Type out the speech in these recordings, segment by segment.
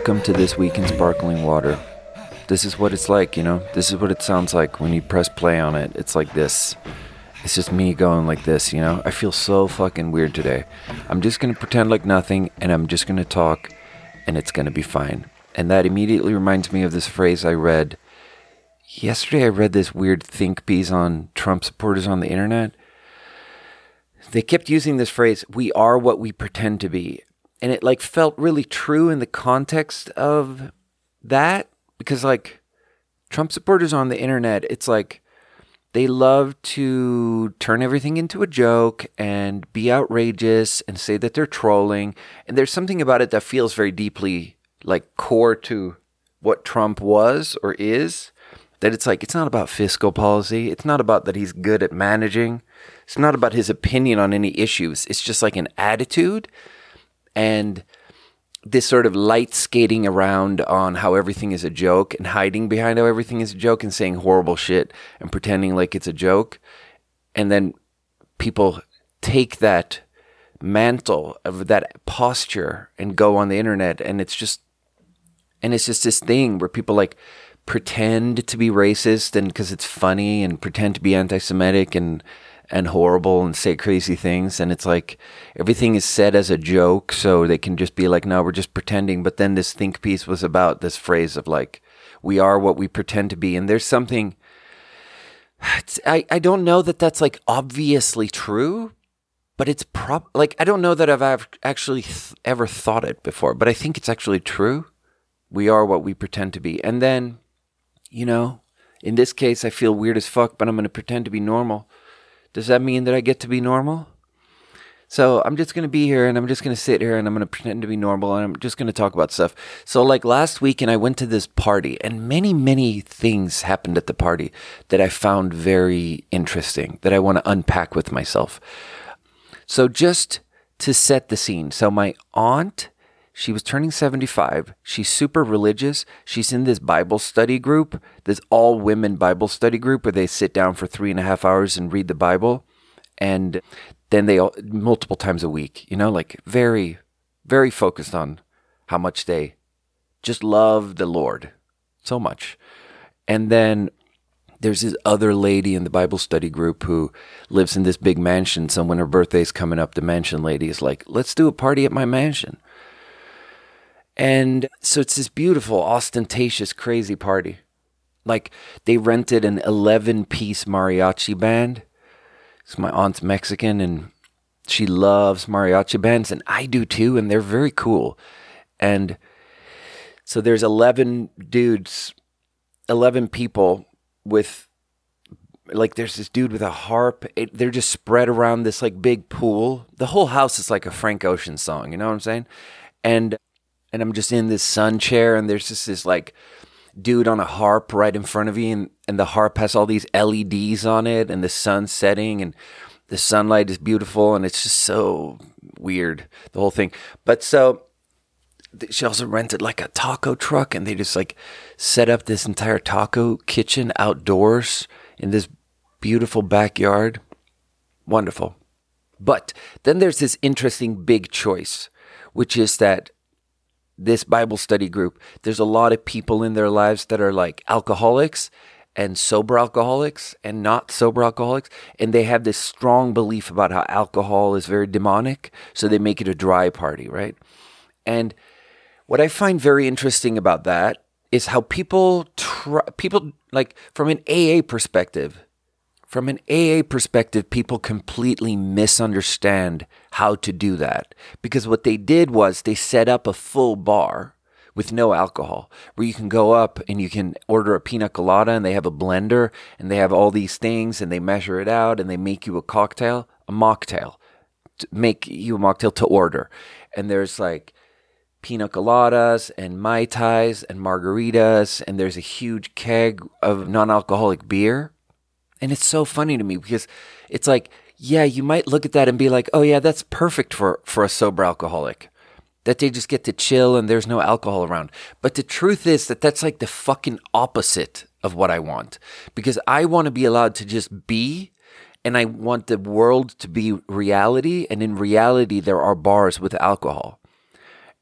Welcome to this week in sparkling water. This is what it's like, you know? This is what it sounds like when you press play on it. It's like this. It's just me going like this, you know? I feel so fucking weird today. I'm just gonna pretend like nothing and I'm just gonna talk and it's gonna be fine. And that immediately reminds me of this phrase I read. Yesterday I read this weird think piece on Trump supporters on the internet. They kept using this phrase, we are what we pretend to be. And it like felt really true in the context of that because like Trump supporters on the internet, it's like they love to turn everything into a joke and be outrageous and say that they're trolling. And there's something about it that feels very deeply like core to what Trump was or is. That it's like, it's not about fiscal policy. It's not about that he's good at managing. It's not about his opinion on any issues. It's just like an attitude and this sort of light skating around on how everything is a joke and hiding behind how everything is a joke and saying horrible shit and pretending like it's a joke. And then people take that mantle of that posture and go on the internet and it's just and it's just this thing where people like pretend to be racist and because it's funny and pretend to be anti-semitic and and horrible and say crazy things and it's like everything is said as a joke so they can just be like no we're just pretending. But then this think piece was about this phrase of like we are what we pretend to be and there's something I, I don't know that that's like obviously true but it's prob like I don't know that I've actually th- ever thought it before but I think it's actually true. We are what we pretend to be. And then you know in this case I feel weird as fuck but I'm going to pretend to be normal does that mean that I get to be normal? So I'm just going to be here and I'm just going to sit here and I'm going to pretend to be normal and I'm just going to talk about stuff. So, like last week, and I went to this party and many, many things happened at the party that I found very interesting that I want to unpack with myself. So, just to set the scene. So, my aunt she was turning 75. She's super religious. She's in this Bible study group, this all women Bible study group where they sit down for three and a half hours and read the Bible. And then they all, multiple times a week, you know, like very, very focused on how much they just love the Lord so much. And then there's this other lady in the Bible study group who lives in this big mansion. So when her birthday's coming up, the mansion lady is like, let's do a party at my mansion. And so it's this beautiful, ostentatious, crazy party. Like they rented an 11 piece mariachi band. It's my aunt's Mexican and she loves mariachi bands and I do too. And they're very cool. And so there's 11 dudes, 11 people with like there's this dude with a harp. It, they're just spread around this like big pool. The whole house is like a Frank Ocean song, you know what I'm saying? And and I'm just in this sun chair, and there's just this like dude on a harp right in front of you, and, and the harp has all these LEDs on it, and the sun's setting, and the sunlight is beautiful, and it's just so weird, the whole thing. But so she also rented like a taco truck, and they just like set up this entire taco kitchen outdoors in this beautiful backyard. Wonderful. But then there's this interesting big choice, which is that this Bible study group, there's a lot of people in their lives that are like alcoholics and sober alcoholics and not sober alcoholics. And they have this strong belief about how alcohol is very demonic. So they make it a dry party, right? And what I find very interesting about that is how people try, people like from an AA perspective, from an AA perspective, people completely misunderstand how to do that. Because what they did was they set up a full bar with no alcohol where you can go up and you can order a pina colada and they have a blender and they have all these things and they measure it out and they make you a cocktail, a mocktail, make you a mocktail to order. And there's like pina coladas and mai tais and margaritas and there's a huge keg of non-alcoholic beer and it's so funny to me because it's like, yeah, you might look at that and be like, oh, yeah, that's perfect for, for a sober alcoholic. That they just get to chill and there's no alcohol around. But the truth is that that's like the fucking opposite of what I want. Because I want to be allowed to just be and I want the world to be reality. And in reality, there are bars with alcohol.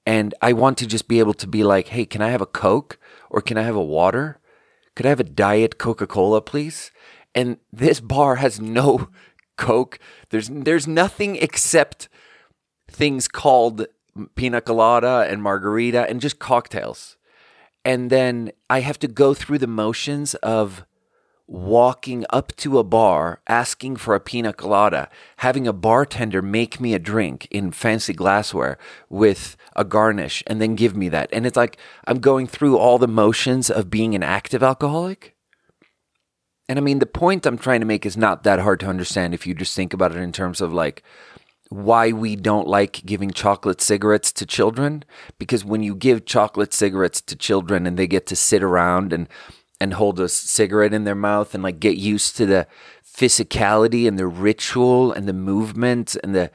And I want to just be able to be like, hey, can I have a Coke or can I have a water? Could I have a Diet Coca Cola, please? And this bar has no Coke. There's there's nothing except things called pina colada and margarita and just cocktails. And then I have to go through the motions of walking up to a bar, asking for a pina colada, having a bartender make me a drink in fancy glassware with a garnish, and then give me that. And it's like I'm going through all the motions of being an active alcoholic. And I mean, the point I'm trying to make is not that hard to understand if you just think about it in terms of like why we don't like giving chocolate cigarettes to children. Because when you give chocolate cigarettes to children and they get to sit around and and hold a cigarette in their mouth and like get used to the physicality and the ritual and the movement and the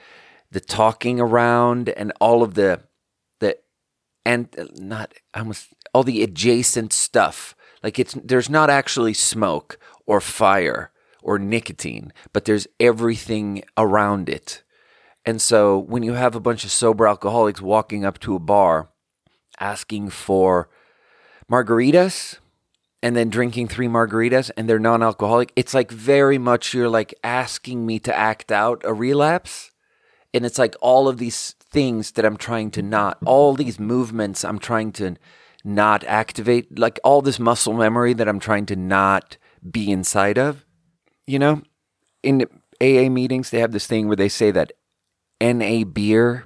the talking around and all of the the and uh, not almost all the adjacent stuff like it's there's not actually smoke or fire or nicotine but there's everything around it. And so when you have a bunch of sober alcoholics walking up to a bar asking for margaritas and then drinking three margaritas and they're non-alcoholic it's like very much you're like asking me to act out a relapse. And it's like all of these things that i'm trying to not all these movements i'm trying to not activate like all this muscle memory that i'm trying to not be inside of you know in aa meetings they have this thing where they say that na beer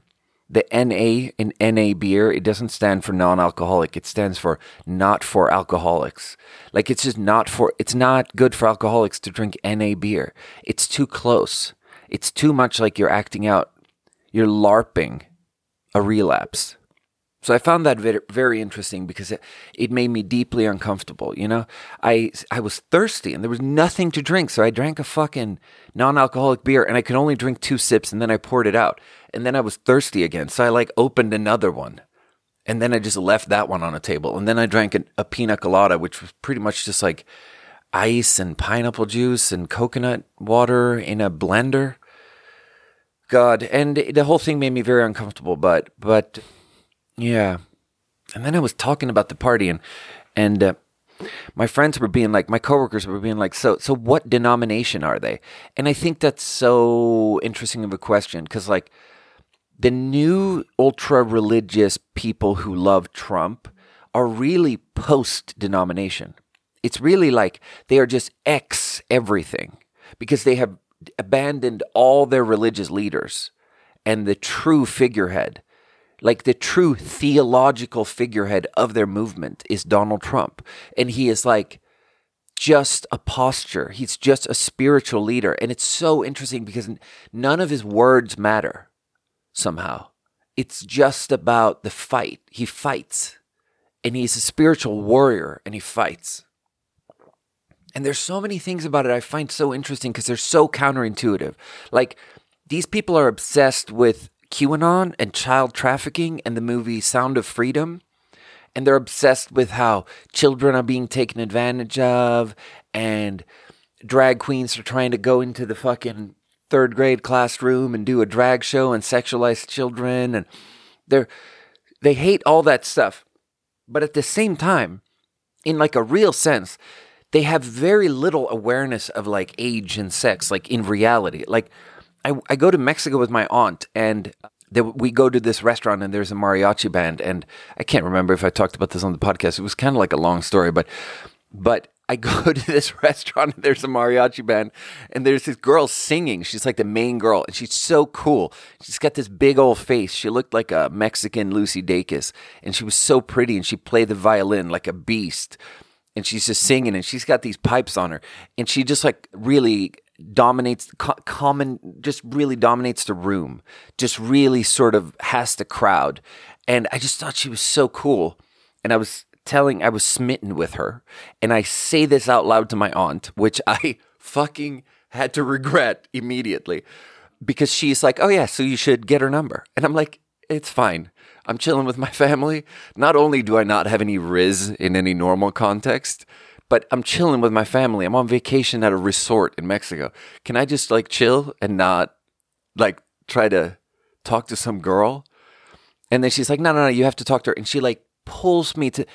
the NA in NA beer, it doesn't stand for non alcoholic. It stands for not for alcoholics. Like it's just not for, it's not good for alcoholics to drink NA beer. It's too close. It's too much like you're acting out, you're LARPing a relapse. So I found that very, interesting because it, it made me deeply uncomfortable. You know, I I was thirsty and there was nothing to drink, so I drank a fucking non-alcoholic beer and I could only drink two sips and then I poured it out and then I was thirsty again, so I like opened another one, and then I just left that one on a table, and then I drank a, a pina colada, which was pretty much just like ice and pineapple juice and coconut water in a blender. God, and the whole thing made me very uncomfortable. But but yeah, and then I was talking about the party and and. Uh, my friends were being like my coworkers were being like so so what denomination are they and i think that's so interesting of a question because like the new ultra religious people who love Trump are really post denomination. It's really like they are just ex everything because they have abandoned all their religious leaders and the true figurehead, like the true theological figurehead of their movement is Donald Trump. And he is like just a posture, he's just a spiritual leader. And it's so interesting because none of his words matter somehow. It's just about the fight. He fights. And he's a spiritual warrior and he fights. And there's so many things about it I find so interesting because they're so counterintuitive. Like, these people are obsessed with QAnon and child trafficking and the movie Sound of Freedom. And they're obsessed with how children are being taken advantage of and drag queens are trying to go into the fucking third grade classroom and do a drag show and sexualize children and they're they hate all that stuff but at the same time in like a real sense they have very little awareness of like age and sex like in reality like i, I go to mexico with my aunt and we go to this restaurant and there's a mariachi band and i can't remember if i talked about this on the podcast it was kind of like a long story but but I go to this restaurant and there's a mariachi band and there's this girl singing. She's like the main girl and she's so cool. She's got this big old face. She looked like a Mexican Lucy Dacus and she was so pretty and she played the violin like a beast. And she's just singing and she's got these pipes on her and she just like really dominates common just really dominates the room. Just really sort of has the crowd. And I just thought she was so cool. And I was telling I was smitten with her. And I say this out loud to my aunt, which I fucking had to regret immediately because she's like, oh, yeah, so you should get her number. And I'm like, it's fine. I'm chilling with my family. Not only do I not have any riz in any normal context, but I'm chilling with my family. I'm on vacation at a resort in Mexico. Can I just like chill and not like try to talk to some girl? And then she's like, no, no, no, you have to talk to her. And she like pulls me to,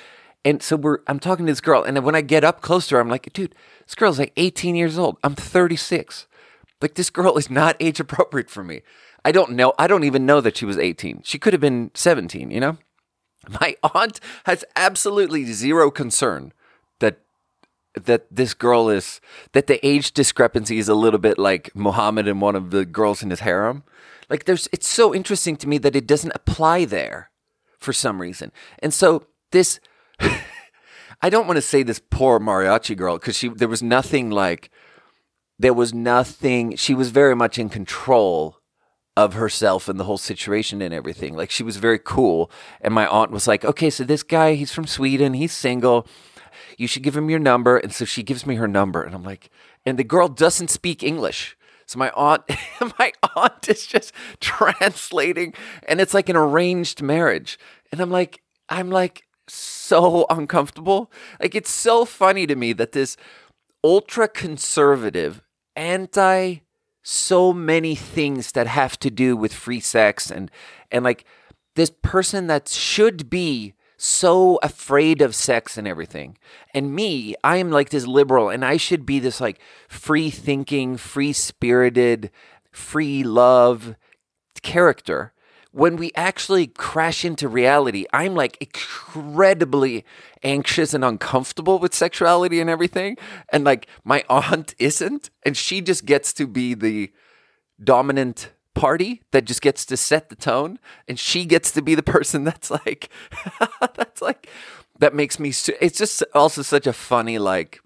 and so we're, I'm talking to this girl. And then when I get up close to her, I'm like, dude, this girl's like 18 years old. I'm 36. Like this girl is not age appropriate for me. I don't know. I don't even know that she was 18. She could have been 17, you know? My aunt has absolutely zero concern that this girl is that the age discrepancy is a little bit like Muhammad and one of the girls in his harem. Like there's it's so interesting to me that it doesn't apply there for some reason. And so this I don't want to say this poor mariachi girl because she there was nothing like there was nothing she was very much in control of herself and the whole situation and everything. Like she was very cool. And my aunt was like, okay, so this guy, he's from Sweden, he's single. You should give him your number. And so she gives me her number. And I'm like, and the girl doesn't speak English. So my aunt, my aunt is just translating, and it's like an arranged marriage. And I'm like, I'm like so uncomfortable. Like it's so funny to me that this ultra conservative, anti so many things that have to do with free sex and and like this person that should be so afraid of sex and everything. And me, I am like this liberal and I should be this like free thinking, free spirited, free love character. When we actually crash into reality, I'm like incredibly anxious and uncomfortable with sexuality and everything. And like my aunt isn't. And she just gets to be the dominant party that just gets to set the tone and she gets to be the person that's like that's like that makes me it's just also such a funny like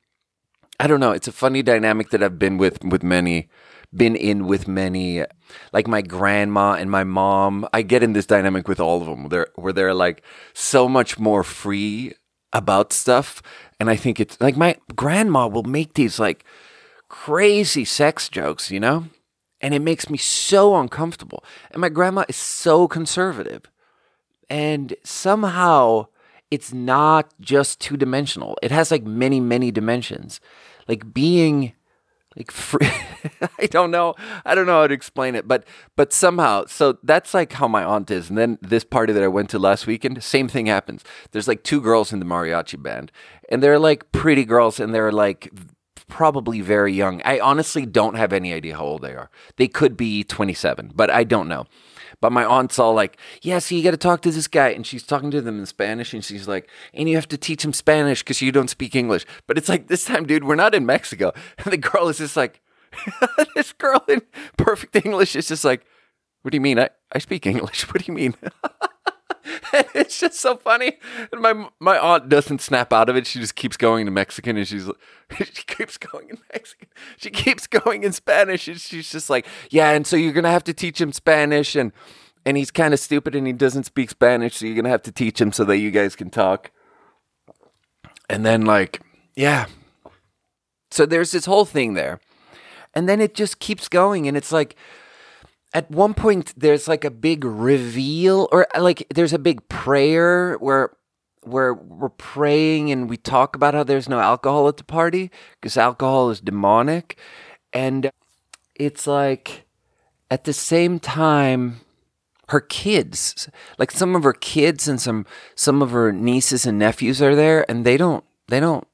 i don't know it's a funny dynamic that i've been with with many been in with many like my grandma and my mom. I get in this dynamic with all of them they're where they're like so much more free about stuff and i think it's like my grandma will make these like crazy sex jokes you know and it makes me so uncomfortable. And my grandma is so conservative. And somehow it's not just two dimensional, it has like many, many dimensions. Like being like free i don't know i don't know how to explain it but but somehow so that's like how my aunt is and then this party that i went to last weekend same thing happens there's like two girls in the mariachi band and they're like pretty girls and they're like probably very young. I honestly don't have any idea how old they are. They could be 27, but I don't know. But my aunt's all like, yeah, so you got to talk to this guy. And she's talking to them in Spanish. And she's like, and you have to teach him Spanish because you don't speak English. But it's like, this time, dude, we're not in Mexico. And the girl is just like, this girl in perfect English is just like, what do you mean? I, I speak English. What do you mean? it's just so funny. And my my aunt doesn't snap out of it. She just keeps going to Mexican, and she's she keeps going in Mexican. She keeps going in Spanish, and she's just like, yeah. And so you're gonna have to teach him Spanish, and and he's kind of stupid, and he doesn't speak Spanish, so you're gonna have to teach him so that you guys can talk. And then like, yeah. So there's this whole thing there, and then it just keeps going, and it's like at one point there's like a big reveal or like there's a big prayer where where we're praying and we talk about how there's no alcohol at the party because alcohol is demonic. And it's like at the same time her kids like some of her kids and some some of her nieces and nephews are there and they don't they don't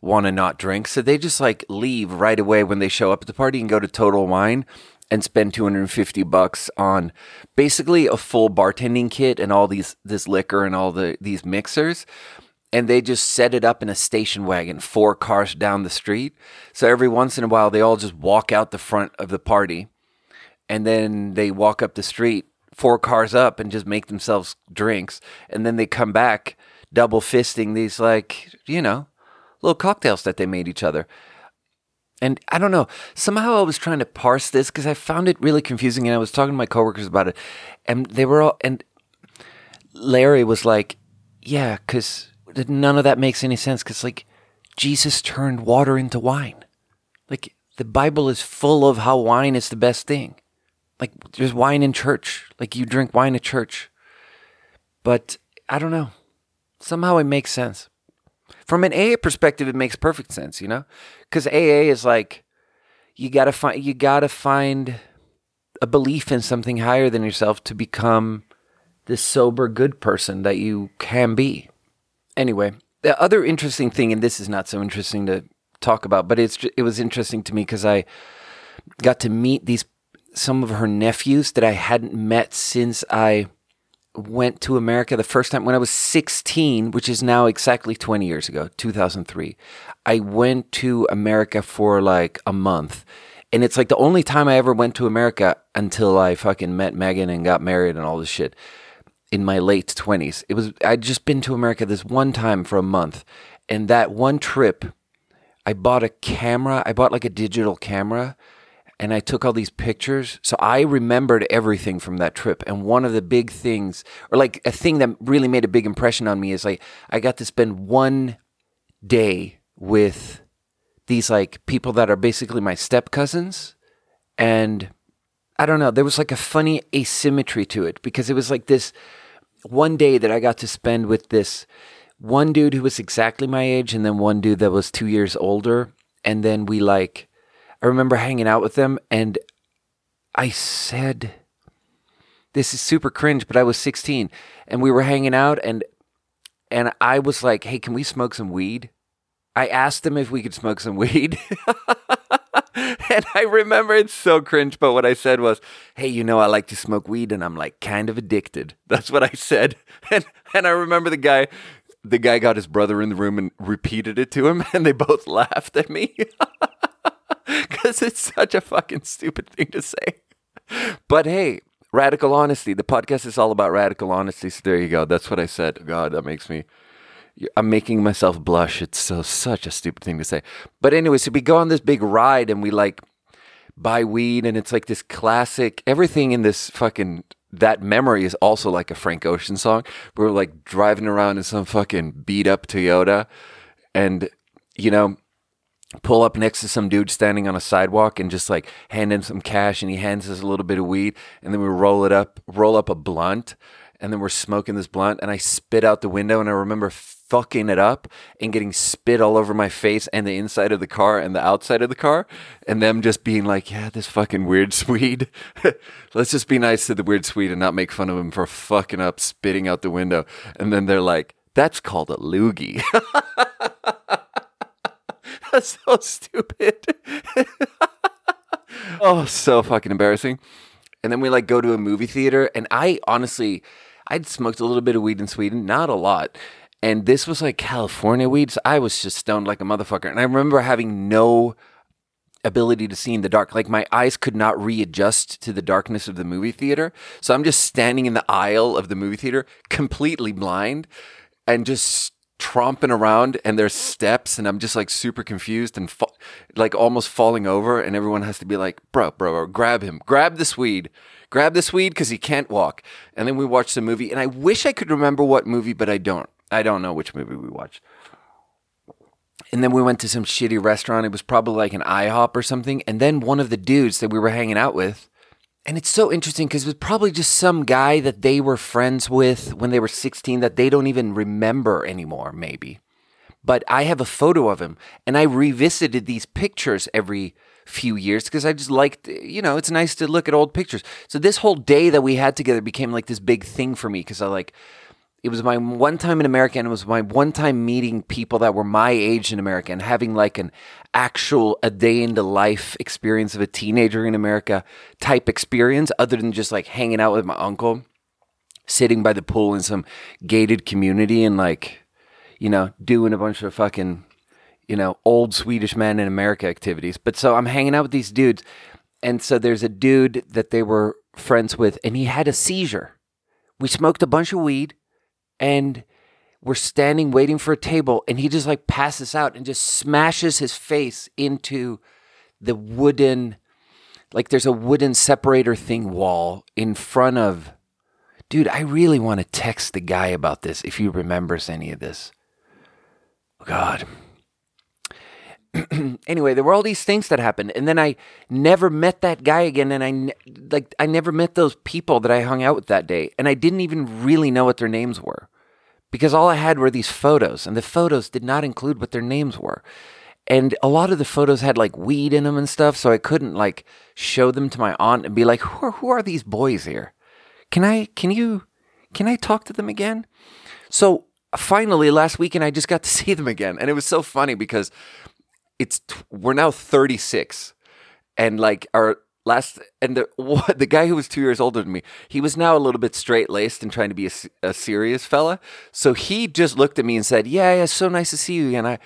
want to not drink. So they just like leave right away when they show up at the party and go to total wine and spend 250 bucks on basically a full bartending kit and all these this liquor and all the these mixers. And they just set it up in a station wagon four cars down the street. So every once in a while they all just walk out the front of the party. And then they walk up the street four cars up and just make themselves drinks. And then they come back double fisting these like you know little cocktails that they made each other and I don't know, somehow I was trying to parse this because I found it really confusing. And I was talking to my coworkers about it. And they were all, and Larry was like, yeah, because none of that makes any sense. Because, like, Jesus turned water into wine. Like, the Bible is full of how wine is the best thing. Like, there's wine in church. Like, you drink wine at church. But I don't know. Somehow it makes sense. From an AA perspective, it makes perfect sense, you know? Because AA is like, you gotta find you gotta find a belief in something higher than yourself to become this sober, good person that you can be. Anyway, the other interesting thing, and this is not so interesting to talk about, but it's it was interesting to me because I got to meet these some of her nephews that I hadn't met since I went to America the first time when I was 16, which is now exactly 20 years ago, 2003. I went to America for like a month. And it's like the only time I ever went to America until I fucking met Megan and got married and all this shit in my late 20s. It was I'd just been to America this one time for a month. And that one trip I bought a camera. I bought like a digital camera and I took all these pictures. So I remembered everything from that trip. And one of the big things, or like a thing that really made a big impression on me, is like I got to spend one day with these like people that are basically my step cousins. And I don't know, there was like a funny asymmetry to it because it was like this one day that I got to spend with this one dude who was exactly my age and then one dude that was two years older. And then we like, I remember hanging out with them and I said, this is super cringe, but I was 16 and we were hanging out and and I was like, "Hey, can we smoke some weed?" I asked them if we could smoke some weed. and I remember it's so cringe, but what I said was, "Hey, you know I like to smoke weed and I'm like kind of addicted." That's what I said. And and I remember the guy the guy got his brother in the room and repeated it to him and they both laughed at me. Because it's such a fucking stupid thing to say. But hey, radical honesty. The podcast is all about radical honesty. So there you go. That's what I said. God, that makes me. I'm making myself blush. It's so such a stupid thing to say. But anyway, so we go on this big ride and we like buy weed and it's like this classic. Everything in this fucking that memory is also like a Frank Ocean song. We are like driving around in some fucking beat up Toyota and you know pull up next to some dude standing on a sidewalk and just like hand him some cash and he hands us a little bit of weed and then we roll it up roll up a blunt and then we're smoking this blunt and I spit out the window and I remember fucking it up and getting spit all over my face and the inside of the car and the outside of the car and them just being like yeah this fucking weird Swede. Let's just be nice to the weird Swede and not make fun of him for fucking up spitting out the window. And then they're like that's called a loogie so stupid. oh, so fucking embarrassing. And then we like go to a movie theater, and I honestly, I'd smoked a little bit of weed in Sweden, not a lot. And this was like California weed. So I was just stoned like a motherfucker. And I remember having no ability to see in the dark. Like my eyes could not readjust to the darkness of the movie theater. So I'm just standing in the aisle of the movie theater, completely blind, and just tromping around and there's steps and I'm just like super confused and fa- like almost falling over and everyone has to be like, bro, bro, bro, grab him, grab the Swede, grab the Swede because he can't walk. And then we watched the movie and I wish I could remember what movie, but I don't. I don't know which movie we watched. And then we went to some shitty restaurant. It was probably like an IHOP or something. And then one of the dudes that we were hanging out with and it's so interesting because it was probably just some guy that they were friends with when they were 16 that they don't even remember anymore, maybe. But I have a photo of him and I revisited these pictures every few years because I just liked, you know, it's nice to look at old pictures. So this whole day that we had together became like this big thing for me because I like, it was my one time in America and it was my one time meeting people that were my age in America and having like an actual a day in the life experience of a teenager in America type experience other than just like hanging out with my uncle sitting by the pool in some gated community and like you know doing a bunch of fucking you know old Swedish man in America activities. But so I'm hanging out with these dudes and so there's a dude that they were friends with and he had a seizure. We smoked a bunch of weed and we're standing waiting for a table and he just like passes out and just smashes his face into the wooden like there's a wooden separator thing wall in front of dude i really want to text the guy about this if he remembers any of this. God anyway there were all these things that happened and then i never met that guy again and i ne- like i never met those people that i hung out with that day and i didn't even really know what their names were because all I had were these photos, and the photos did not include what their names were. And a lot of the photos had like weed in them and stuff, so I couldn't like show them to my aunt and be like, "Who are who are these boys here? Can I? Can you? can I talk to them again? So finally, last weekend, I just got to see them again. And it was so funny because it's, we're now 36. And like our last, and the, the guy who was two years older than me, he was now a little bit straight laced and trying to be a, a serious fella. So he just looked at me and said, Yeah, yeah, so nice to see you again. I,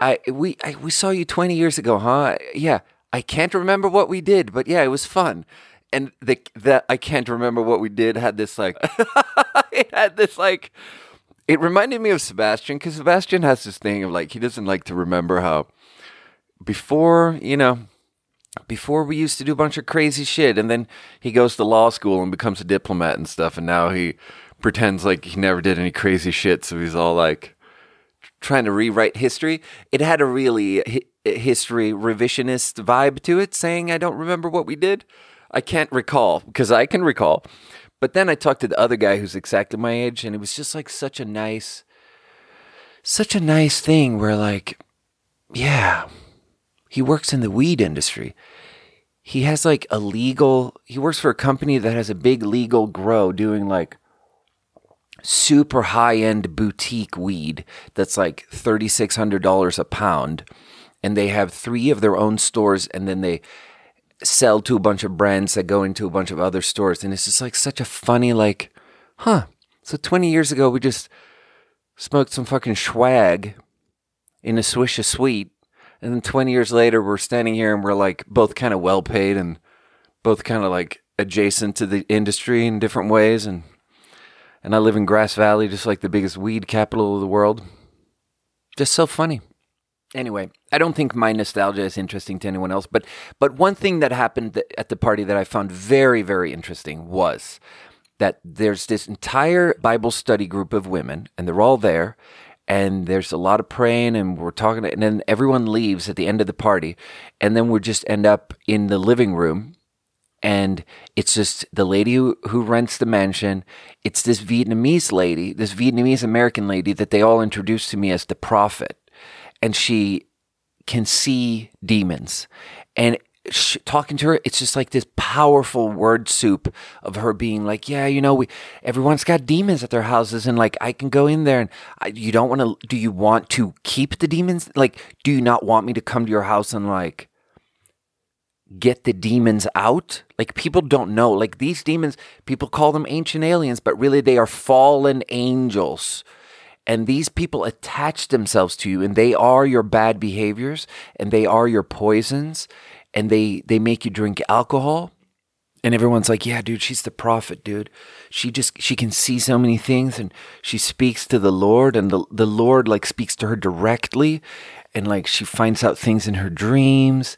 I, we, I, we saw you 20 years ago, huh? Yeah. I can't remember what we did, but yeah, it was fun. And the that I can't remember what we did had this like it had this like it reminded me of Sebastian because Sebastian has this thing of like he doesn't like to remember how before you know before we used to do a bunch of crazy shit and then he goes to law school and becomes a diplomat and stuff and now he pretends like he never did any crazy shit so he's all like trying to rewrite history it had a really history revisionist vibe to it, saying I don't remember what we did. I can't recall because I can recall. But then I talked to the other guy who's exactly my age, and it was just like such a nice, such a nice thing where, like, yeah, he works in the weed industry. He has like a legal, he works for a company that has a big legal grow doing like super high end boutique weed that's like $3,600 a pound and they have three of their own stores and then they sell to a bunch of brands that go into a bunch of other stores and it's just like such a funny like huh so 20 years ago we just smoked some fucking swag in a Swisher Sweet and then 20 years later we're standing here and we're like both kind of well paid and both kind of like adjacent to the industry in different ways. And and I live in Grass Valley just like the biggest weed capital of the world. Just so funny. Anyway, I don't think my nostalgia is interesting to anyone else, but but one thing that happened at the party that I found very very interesting was that there's this entire Bible study group of women, and they're all there, and there's a lot of praying, and we're talking, and then everyone leaves at the end of the party, and then we just end up in the living room, and it's just the lady who, who rents the mansion. It's this Vietnamese lady, this Vietnamese American lady that they all introduced to me as the prophet and she can see demons. And she, talking to her, it's just like this powerful word soup of her being like, "Yeah, you know, we everyone's got demons at their houses, and like I can go in there, and I, you don't want to. Do you want to keep the demons? Like, do you not want me to come to your house and like?" get the demons out. Like people don't know. Like these demons, people call them ancient aliens, but really they are fallen angels and these people attach themselves to you and they are your bad behaviors and they are your poisons and they they make you drink alcohol. And everyone's like yeah dude she's the prophet dude. She just she can see so many things and she speaks to the lord and the, the lord like speaks to her directly and like she finds out things in her dreams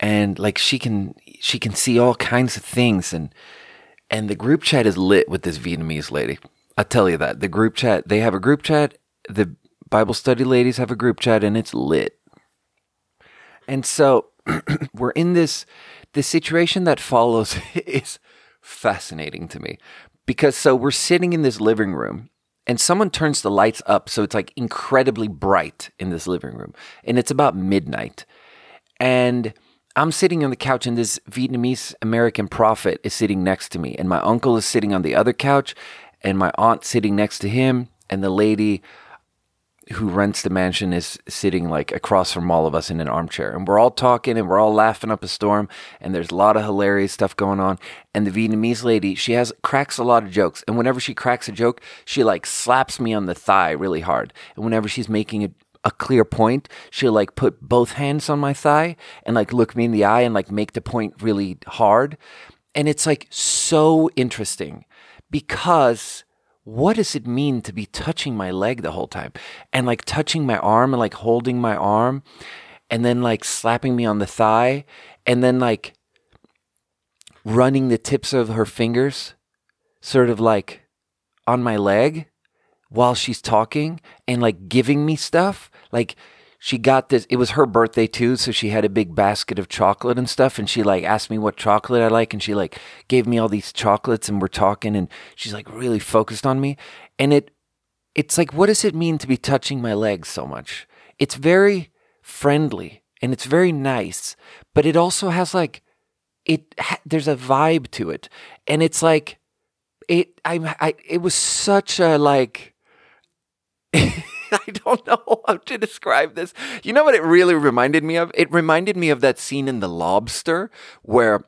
and like she can she can see all kinds of things. And and the group chat is lit with this vietnamese lady. I tell you that. The group chat, they have a group chat. The Bible study ladies have a group chat, and it's lit. And so we're in this the situation that follows is fascinating to me because so we're sitting in this living room and someone turns the lights up so it's like incredibly bright in this living room and it's about midnight. And I'm sitting on the couch and this Vietnamese American prophet is sitting next to me and my uncle is sitting on the other couch and my aunt sitting next to him, and the lady who rents the mansion is sitting like across from all of us in an armchair. And we're all talking and we're all laughing up a storm. And there's a lot of hilarious stuff going on. And the Vietnamese lady, she has cracks a lot of jokes. And whenever she cracks a joke, she like slaps me on the thigh really hard. And whenever she's making a, a clear point, she'll like put both hands on my thigh and like look me in the eye and like make the point really hard. And it's like so interesting because what does it mean to be touching my leg the whole time? And like touching my arm and like holding my arm and then like slapping me on the thigh and then like running the tips of her fingers sort of like on my leg while she's talking and like giving me stuff. Like she got this it was her birthday too so she had a big basket of chocolate and stuff and she like asked me what chocolate i like and she like gave me all these chocolates and we're talking and she's like really focused on me and it it's like what does it mean to be touching my legs so much? It's very friendly and it's very nice but it also has like it there's a vibe to it and it's like it I I it was such a like I don't know how to describe this. You know what it really reminded me of? It reminded me of that scene in The Lobster where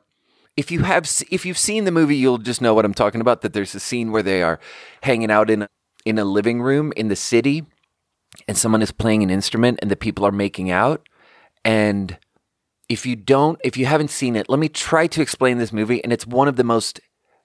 if you have if you've seen the movie you'll just know what I'm talking about that there's a scene where they are hanging out in in a living room in the city and someone is playing an instrument and the people are making out and if you don't if you haven't seen it let me try to explain this movie and it's one of the most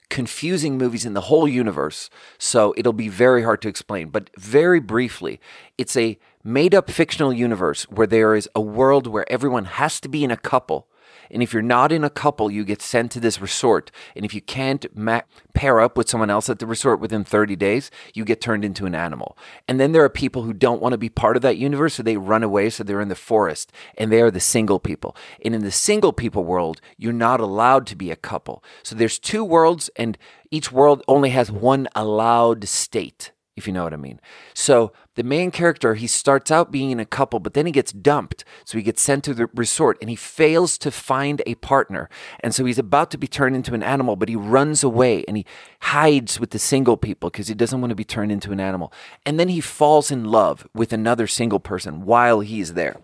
confusing movies in the whole universe. So it'll be very hard to explain. But very briefly, it's a made up fictional universe where there is a world where everyone has to be in a couple and if you're not in a couple, you get sent to this resort. And if you can't ma- pair up with someone else at the resort within 30 days, you get turned into an animal. And then there are people who don't want to be part of that universe, so they run away, so they're in the forest, and they are the single people. And in the single people world, you're not allowed to be a couple. So there's two worlds, and each world only has one allowed state if you know what I mean. So the main character, he starts out being in a couple, but then he gets dumped. So he gets sent to the resort and he fails to find a partner. And so he's about to be turned into an animal, but he runs away and he hides with the single people because he doesn't want to be turned into an animal. And then he falls in love with another single person while he's there.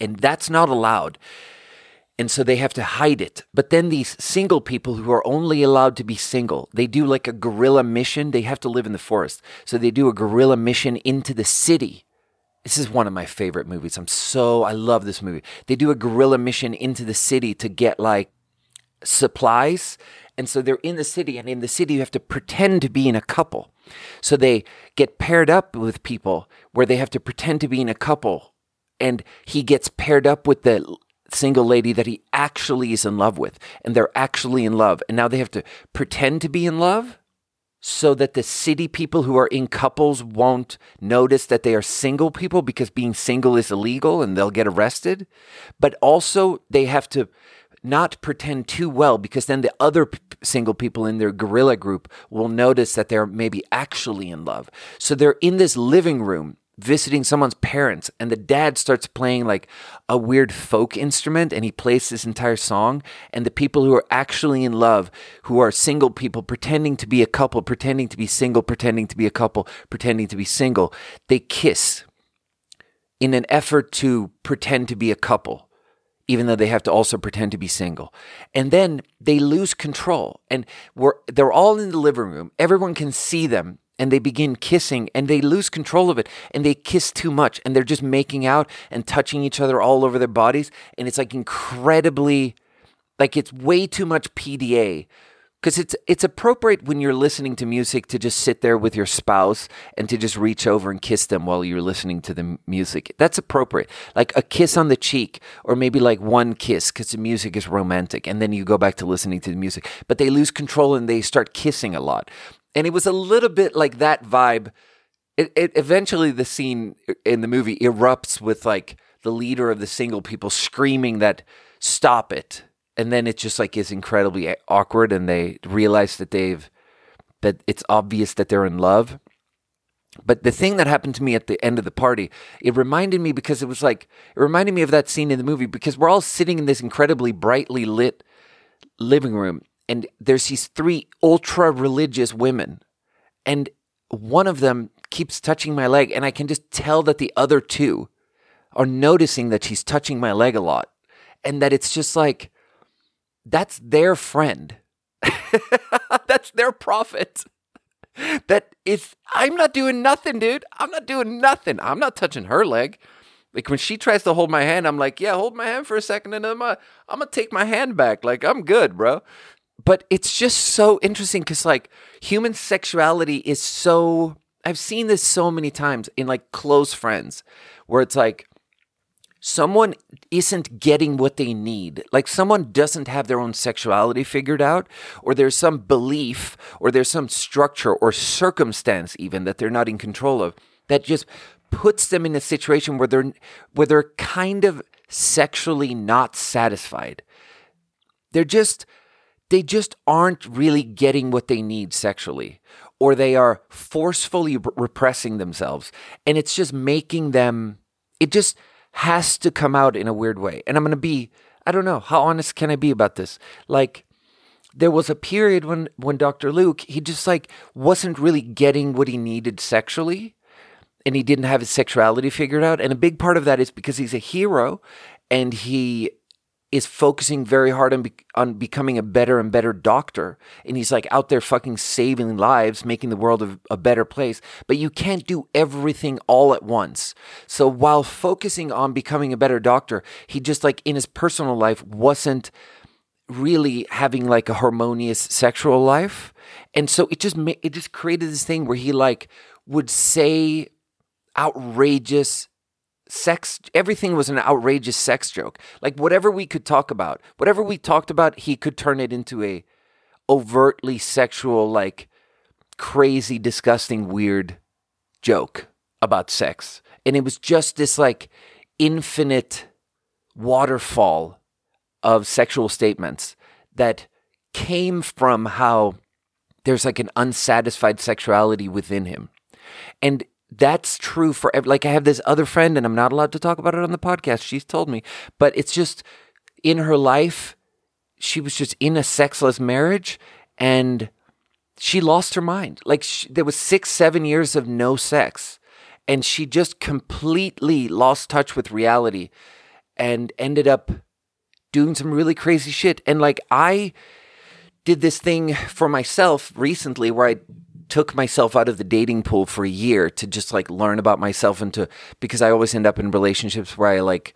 And that's not allowed and so they have to hide it. But then these single people who are only allowed to be single, they do like a guerrilla mission. They have to live in the forest. So they do a guerrilla mission into the city. This is one of my favorite movies. I'm so, I love this movie. They do a guerrilla mission into the city to get like supplies. And so they're in the city, and in the city, you have to pretend to be in a couple. So they get paired up with people where they have to pretend to be in a couple. And he gets paired up with the single lady that he actually is in love with, and they're actually in love. And now they have to pretend to be in love so that the city people who are in couples won't notice that they are single people because being single is illegal and they'll get arrested. But also, they have to not pretend too well because then the other p- single people in their guerrilla group will notice that they're maybe actually in love. So they're in this living room visiting someone's parents and the dad starts playing like a weird folk instrument and he plays this entire song and the people who are actually in love who are single people pretending to be a couple pretending to be single pretending to be a couple pretending to be single they kiss in an effort to pretend to be a couple even though they have to also pretend to be single. And then they lose control and we're, they're all in the living room. Everyone can see them and they begin kissing and they lose control of it and they kiss too much and they're just making out and touching each other all over their bodies and it's like incredibly like it's way too much PDA because it's it's appropriate when you're listening to music to just sit there with your spouse and to just reach over and kiss them while you're listening to the music. That's appropriate. Like a kiss on the cheek or maybe like one kiss cuz the music is romantic and then you go back to listening to the music. But they lose control and they start kissing a lot and it was a little bit like that vibe. It, it eventually the scene in the movie erupts with like the leader of the single people screaming that stop it, and then it just like is incredibly awkward, and they realize that they've that it's obvious that they're in love. But the thing that happened to me at the end of the party, it reminded me because it was like it reminded me of that scene in the movie because we're all sitting in this incredibly brightly lit living room and there's these three ultra religious women and one of them keeps touching my leg and i can just tell that the other two are noticing that she's touching my leg a lot and that it's just like that's their friend. That's their prophet. That is i'm not doing nothing dude. I'm not doing nothing. I'm not touching her leg. Like when she tries to hold my hand i'm like yeah hold my hand for a second and i'm I'm gonna take my hand back. Like i'm good bro but it's just so interesting because like human sexuality is so I've seen this so many times in like close friends where it's like someone isn't getting what they need. Like someone doesn't have their own sexuality figured out, or there's some belief, or there's some structure or circumstance even that they're not in control of that just puts them in a situation where they're where they're kind of sexually not satisfied. They're just they just aren't really getting what they need sexually, or they are forcefully repressing themselves. And it's just making them, it just has to come out in a weird way. And I'm going to be, I don't know, how honest can I be about this? Like, there was a period when when Dr. Luke he just like wasn't really getting what he needed sexually and he didn't have his sexuality figured out and a big part of that is because he's a hero and he is focusing very hard on be- on becoming a better and better doctor. And he's like out there fucking saving lives making the world a, a better place. But you can't do everything all at once. So while focusing on becoming a better doctor he just like in his personal life wasn't really having like a harmonious sexual life. And so it just ma- it just created this thing where he like would say outrageous sex everything was an outrageous sex joke. Like whatever we could talk about whatever we talked about he could turn it into a overtly sexual like crazy disgusting weird joke about sex. And it was just this like infinite waterfall of sexual statements that came from how there's like an unsatisfied sexuality within him. And that's true for ev- like I have this other friend and I'm not allowed to talk about it on the podcast. She's told me, but it's just in her life she was just in a sexless marriage and she lost her mind. Like she, there was 6 7 years of no sex and she just completely lost touch with reality and ended up doing some really crazy shit and like I did this thing for myself recently where I took myself out of the dating pool for a year to just like learn about myself and to because I always end up in relationships where I like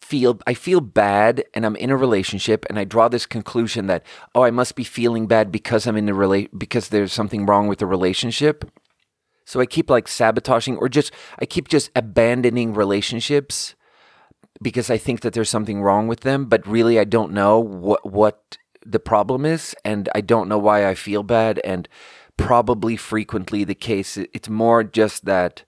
feel I feel bad and I'm in a relationship and I draw this conclusion that oh I must be feeling bad because I'm in a relate because there's something wrong with the relationship. So I keep like sabotaging or just I keep just abandoning relationships because I think that there's something wrong with them, but really I don't know what what the problem is and I don't know why I feel bad and probably frequently the case. It's more just that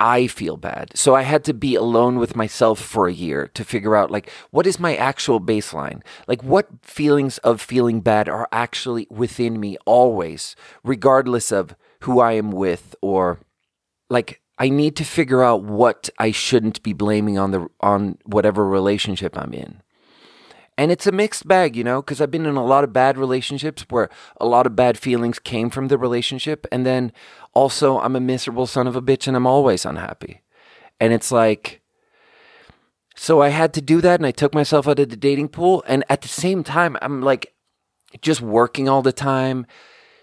I feel bad. So I had to be alone with myself for a year to figure out like what is my actual baseline? Like what feelings of feeling bad are actually within me always, regardless of who I am with or like I need to figure out what I shouldn't be blaming on the on whatever relationship I'm in. And it's a mixed bag, you know, because I've been in a lot of bad relationships where a lot of bad feelings came from the relationship. And then also, I'm a miserable son of a bitch and I'm always unhappy. And it's like, so I had to do that and I took myself out of the dating pool. And at the same time, I'm like just working all the time,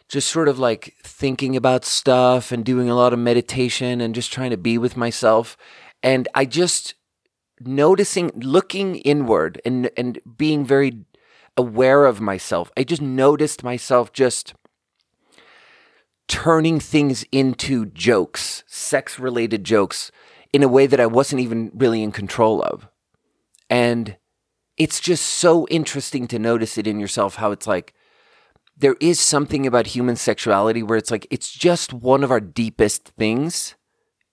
just sort of like thinking about stuff and doing a lot of meditation and just trying to be with myself. And I just, noticing, looking inward and, and being very aware of myself. I just noticed myself just turning things into jokes, sex related jokes, in a way that I wasn't even really in control of. And it's just so interesting to notice it in yourself how it's like there is something about human sexuality where it's like it's just one of our deepest things.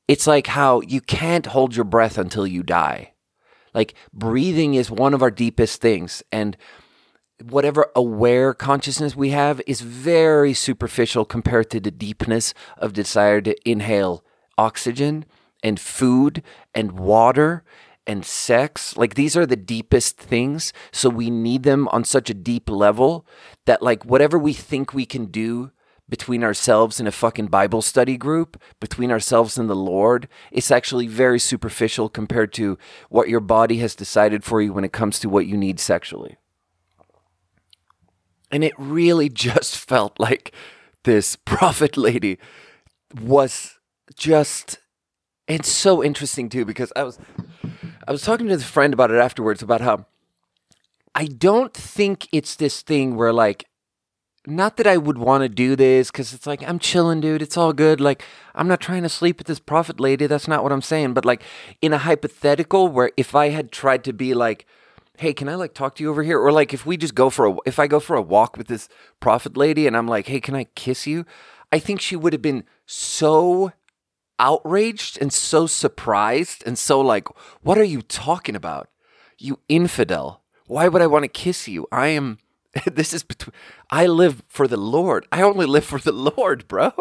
It's like how you can't hold your breath until you die. Like breathing is one of our deepest things. And whatever aware consciousness we have is very superficial compared to the deepness of desire to inhale oxygen and food and water and sex. Like these are the deepest things. So we need them on such a deep level that, like, whatever we think we can do between ourselves and a fucking Bible study group, between ourselves and the Lord, it's actually very superficial compared to what your body has decided for you when it comes to what you need sexually. And it really just felt like this prophet lady was just it's so interesting too because I was I was talking to a friend about it afterwards about how I don't think it's this thing where like not that I would want to do this because it's like I'm chilling, dude. It's all good. Like I'm not trying to sleep with this prophet lady. That's not what I'm saying. But like in a hypothetical where if I had tried to be like, hey, can I like talk to you over here? Or like if we just go for a if I go for a walk with this prophet lady and I'm like, hey, can I kiss you? I think she would have been so outraged and so surprised and so like, what are you talking about? You infidel. Why would I want to kiss you? I am this is between I live for the Lord. I only live for the Lord, bro.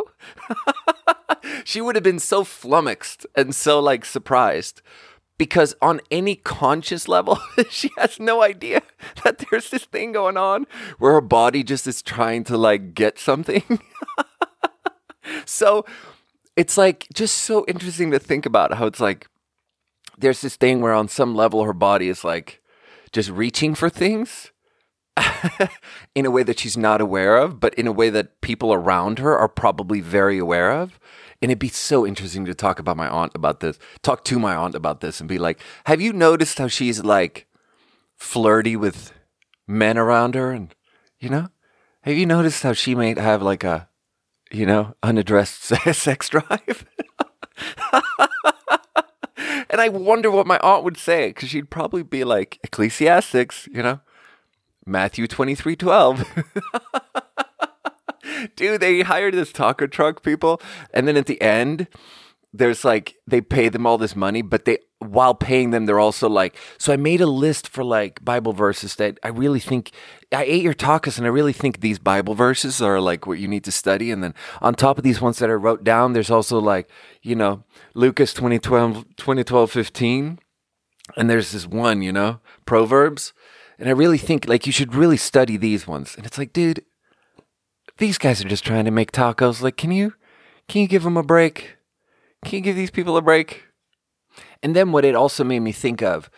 she would have been so flummoxed and so like surprised. because on any conscious level, she has no idea that there's this thing going on where her body just is trying to like get something. so it's like just so interesting to think about how it's like there's this thing where on some level her body is like just reaching for things in a way that she's not aware of, but in a way that people around her are probably very aware of. And it'd be so interesting to talk about my aunt about this, talk to my aunt about this and be like, have you noticed how she's like flirty with men around her? And, you know, have you noticed how she might have like a, you know, unaddressed sex drive? and I wonder what my aunt would say because she'd probably be like, Ecclesiastics, you know, Matthew 23 12. Dude, they hired this taco truck people. And then at the end, there's like, they pay them all this money, but they, while paying them, they're also like, so I made a list for like Bible verses that I really think, I ate your tacos and I really think these Bible verses are like what you need to study. And then on top of these ones that I wrote down, there's also like, you know, Lucas 2012, 2012 15. And there's this one, you know, Proverbs. And I really think like you should really study these ones. And it's like, dude, these guys are just trying to make tacos. Like, can you can you give them a break? Can you give these people a break? And then what it also made me think of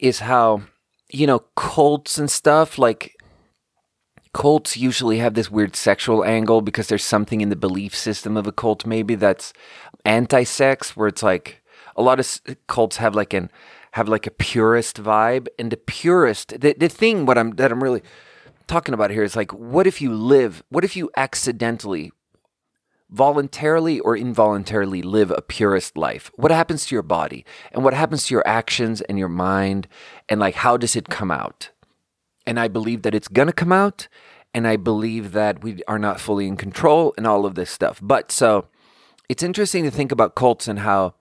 is how, you know, cults and stuff, like cults usually have this weird sexual angle because there's something in the belief system of a cult maybe that's anti-sex where it's like a lot of cults have like an have like a purist vibe and the purist the, the thing what I'm that I'm really talking about here is like, what if you live, what if you accidentally, voluntarily or involuntarily live a purist life? What happens to your body? And what happens to your actions and your mind? And like, how does it come out? And I believe that it's going to come out. And I believe that we are not fully in control and all of this stuff. But so it's interesting to think about cults and how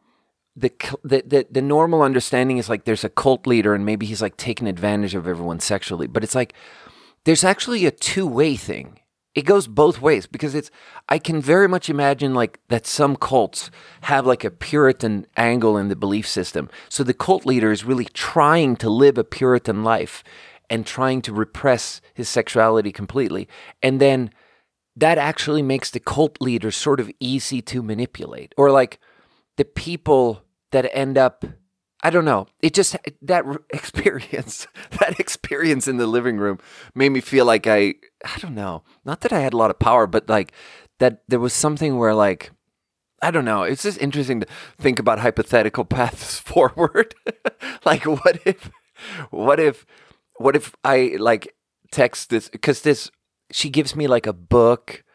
the, the the the normal understanding is like there's a cult leader and maybe he's like taking advantage of everyone sexually but it's like there's actually a two way thing. It goes both ways because it's, I can very much imagine like that some cults have like a Puritan angle in the belief system. So the cult leader is really trying to live a Puritan life and trying to repress his sexuality completely. And then that actually makes the cult leader sort of easy to manipulate. Or like the people that end up I don't know. It just that experience, that experience in the living room made me feel like I, I don't know. Not that I had a lot of power, but like that there was something where like I don't know. It's just interesting to think about hypothetical paths forward. like what if what if what if I like text this cuz this she gives me like a book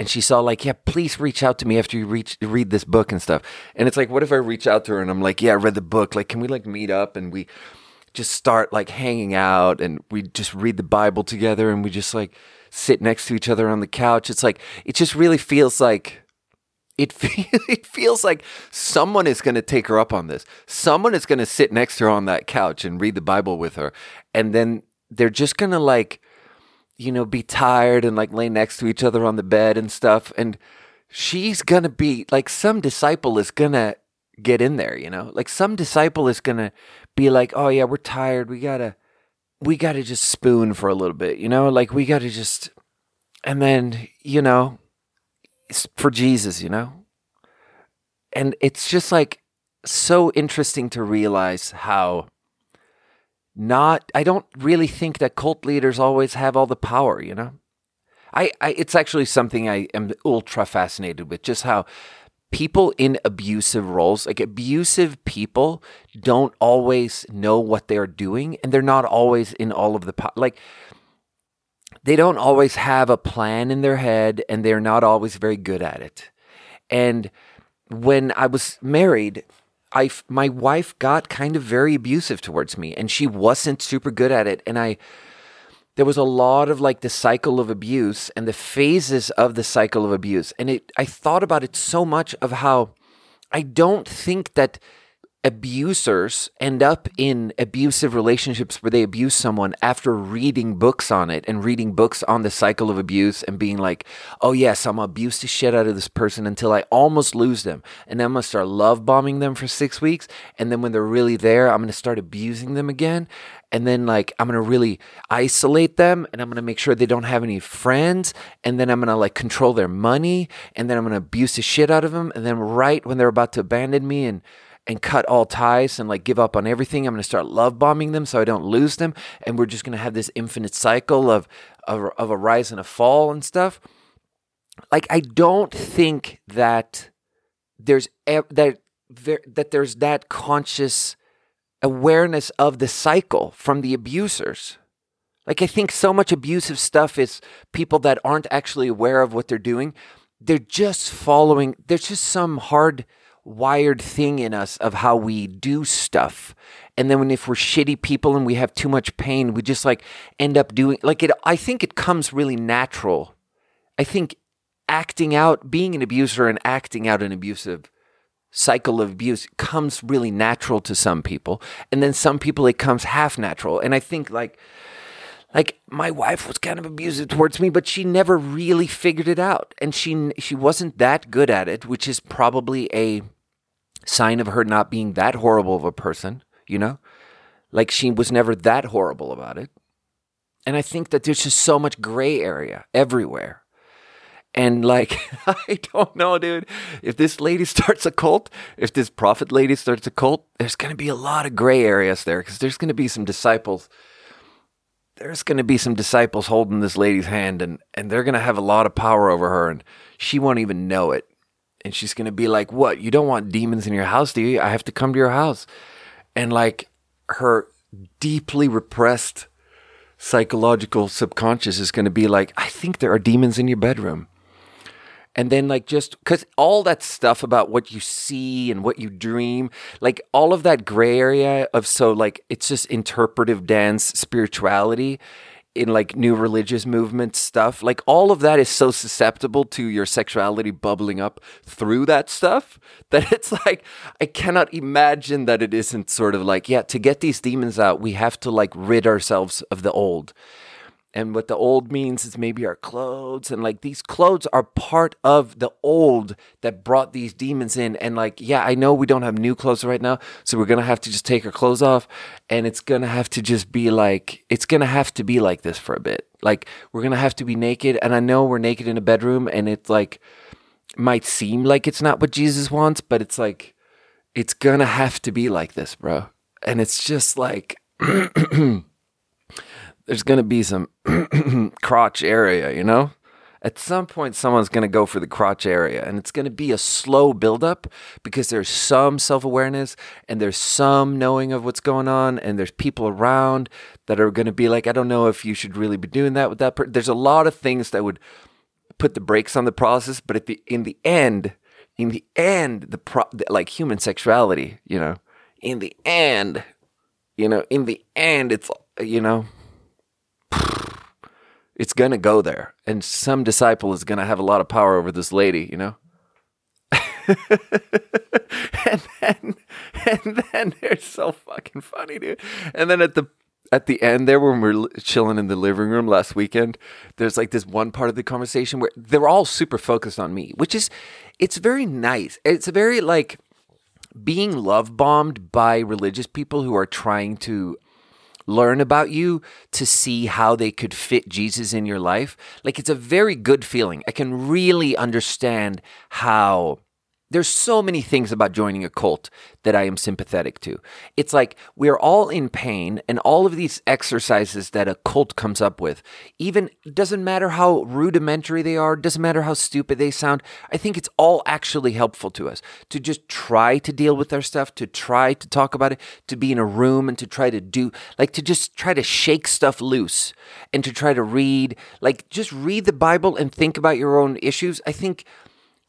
and she saw like, yeah, please reach out to me after you reach read this book and stuff. And it's like, what if I reach out to her and I'm like, yeah, I read the book. Like, can we like meet up and we just start like hanging out and we just read the Bible together and we just like sit next to each other on the couch. It's like it just really feels like it, it feels like someone is going to take her up on this. Someone is going to sit next to her on that couch and read the Bible with her. And then they're just going to like you know, be tired and like lay next to each other on the bed and stuff. And she's gonna be like some disciple is gonna get in there, you know? Like some disciple is gonna be like, Oh yeah, we're tired. We gotta we gotta just spoon for a little bit, you know? Like we gotta just and then, you know, for Jesus, you know? And it's just like so interesting to realize how not I don't really think that cult leaders always have all the power, you know? I, I it's actually something I am ultra fascinated with, just how people in abusive roles, like abusive people, don't always know what they're doing, and they're not always in all of the po- like. They don't always have a plan in their head, and they're not always very good at it. And when I was married, I my wife got kind of very abusive towards me and she wasn't super good at it and I there was a lot of like the cycle of abuse and the phases of the cycle of abuse and it I thought about it so much of how I don't think that abusers end up in abusive relationships where they abuse someone after reading books on it and reading books on the cycle of abuse and being like, oh, yes, I'm gonna abuse the shit out of this person until I almost lose them. And then I'm gonna start love bombing them for six weeks. And then when they're really there, I'm gonna start abusing them again. And then, like, I'm gonna really isolate them and I'm gonna make sure they don't have any friends. And then I'm gonna, like, control their money. And then I'm gonna abuse the shit out of them. And then, right when they're about to abandon me and and cut all ties and like give up on everything. I'm going to start love bombing them so I don't lose them. And we're just going to have this infinite cycle of, of, of a rise and a fall and stuff. Like, I don't think that there's that that there's that conscious awareness of the cycle from the abusers. Like I think so much abusive stuff is people that aren't actually aware of what they're doing. They're just following. There's just some hard wired thing in us of how we do stuff. And then when if we're shitty people and we have too much pain, we just like end up doing like it I think it comes really natural. I think acting out being an abuser and acting out an abusive cycle of abuse comes really natural to some people and then some people it comes half natural and i think like like my wife was kind of abusive towards me but she never really figured it out and she she wasn't that good at it which is probably a sign of her not being that horrible of a person you know? Like she was never that horrible about it. And i think that there's just so much gray area everywhere. And like i don't know dude. If this lady starts a cult if this prophet lady starts a cult there's going to be a lot of gray areas there because there's going to be some disciples there's going to be some disciples holding this lady's hand and, and they're going to have a lot of power over her and she won't even know it. And she's to be like, What? You don't want demons in your house, do you? I have to come to your house. And like her deeply repressed psychological subconscious is going to be like, I think there are demons in your bedroom and then like just because all that stuff about what you see and what you dream like all of that gray area of so like it's just interpretive dance spirituality in like new religious movement stuff like all of that is so susceptible to your sexuality bubbling up through that stuff that it's like i cannot imagine that it isn't sort of like yeah to get these demons out we have to like rid ourselves of the old and what the old means is maybe our clothes and like these clothes are part of the old that brought these demons in and like yeah i know we don't have new clothes right now so we're gonna have to just take our clothes off and it's gonna have to just be like it's gonna have to be like this for a bit. Like we're gonna have to be naked and i know we're naked in a bedroom and it's like might seem like it's not what jesus wants but it's like it's gonna have to be like this bro. And it's just like there's going to be some crotch area, you know? At some point, someone's going to go for the crotch area, and it's going to be a slow buildup because there's some self awareness and there's some knowing of what's going on, and there's people around that are going to be like, I don't know if you should really be doing that with that person. There's a lot of things that would put the brakes on the process, but at the in the end, in the end, the pro, like human sexuality, you know, in the end, you know, in the end, it's you know it's going to go there. And some disciple is going to have a lot of power over this lady, you know? and then and then they're so fucking funny, dude. And then at the at the end there when we are chilling in the living room last weekend, there's like this one part of the conversation where they're all super focused on me, which is it's very nice. It's very like being love bombed by religious people who are trying to learn about you to see how they could fit Jesus in your life. Like it's a very good feeling. I can really understand how there's so many things about joining a cult that I am sympathetic to. It's like we're all in pain, and all of these exercises that a cult comes up with, even doesn't matter how rudimentary they are, doesn't matter how stupid they sound. I think it's all actually helpful to us to just try to deal with our stuff, to try to talk about it, to be in a room and to try to do, like, to just try to shake stuff loose and to try to read, like, just read the Bible and think about your own issues. I think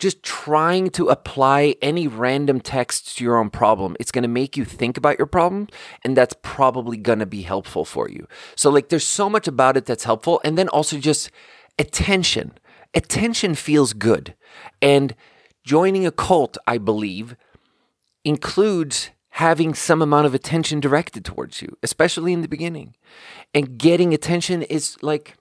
just trying to apply any random text to your own problem, it's going to make you think about your problem. And that's probably going to be helpful for you. So, like, there's so much about it that's helpful. And then also just attention. Attention feels good. And joining a cult, I believe, includes having some amount of attention directed towards you, especially in the beginning. And getting attention is like,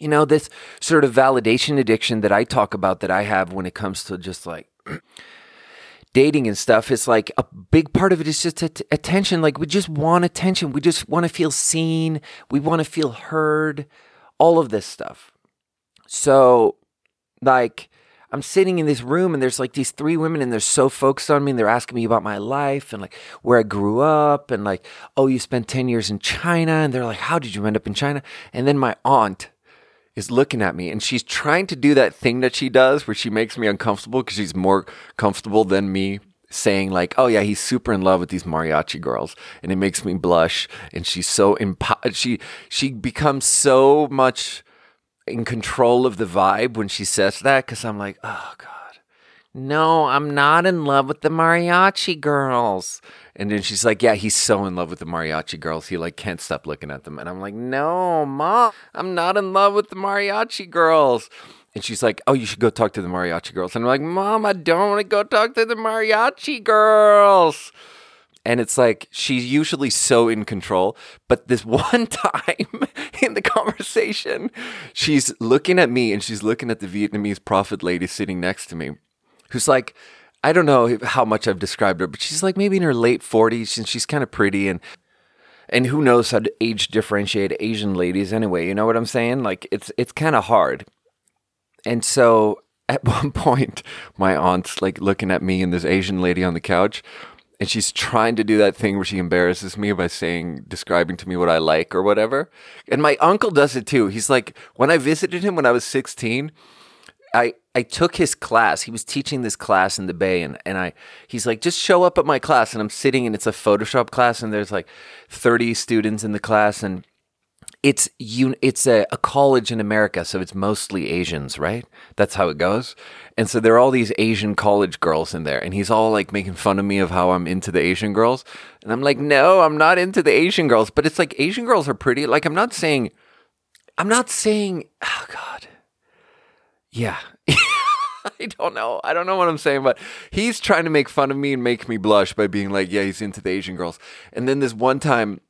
you know, this sort of validation addiction that I talk about that I have when it comes to just like dating and stuff. It's like a big part of it is just attention. Like we just want attention. We just want to feel seen. We want to feel heard. All of this stuff. So, like, I'm sitting in this room and there's like these three women and they're so focused on me and they're asking me about my life and like where I grew up and like, oh, you spent 10 years in China. And they're like, how did you end up in China? And then my aunt is looking at me and she's trying to do that thing that she does where she makes me uncomfortable because she's more comfortable than me saying like, "Oh yeah, he's super in love with these mariachi girls," and it makes me blush. And she's so impo- she she becomes so much in control of the vibe when she says that because I'm like, oh God. No, I'm not in love with the mariachi girls. And then she's like, Yeah, he's so in love with the mariachi girls. He like can't stop looking at them. And I'm like, No, mom, I'm not in love with the mariachi girls. And she's like, Oh, you should go talk to the mariachi girls. And I'm like, Mom, I don't want to go talk to the mariachi girls and it's like she's usually so in control but this one time in the conversation she's looking at me and she's looking at the vietnamese prophet lady sitting next to me who's like i don't know how much i've described her but she's like maybe in her late 40s and she's kind of pretty and and who knows how to age differentiate asian ladies anyway you know what i'm saying like it's it's kind of hard and so at one point my aunt's like looking at me and this asian lady on the couch and she's trying to do that thing where she embarrasses me by saying describing to me what I like or whatever. And my uncle does it too. He's like when I visited him when I was 16, I I took his class. He was teaching this class in the Bay and and I he's like just show up at my class and I'm sitting and it's a Photoshop class and there's like 30 students in the class and it's you it's a, a college in America, so it's mostly Asians, right? That's how it goes. And so there are all these Asian college girls in there, and he's all like making fun of me of how I'm into the Asian girls. And I'm like, no, I'm not into the Asian girls. But it's like Asian girls are pretty. Like I'm not saying I'm not saying oh God. Yeah. I don't know. I don't know what I'm saying, but he's trying to make fun of me and make me blush by being like, yeah, he's into the Asian girls. And then this one time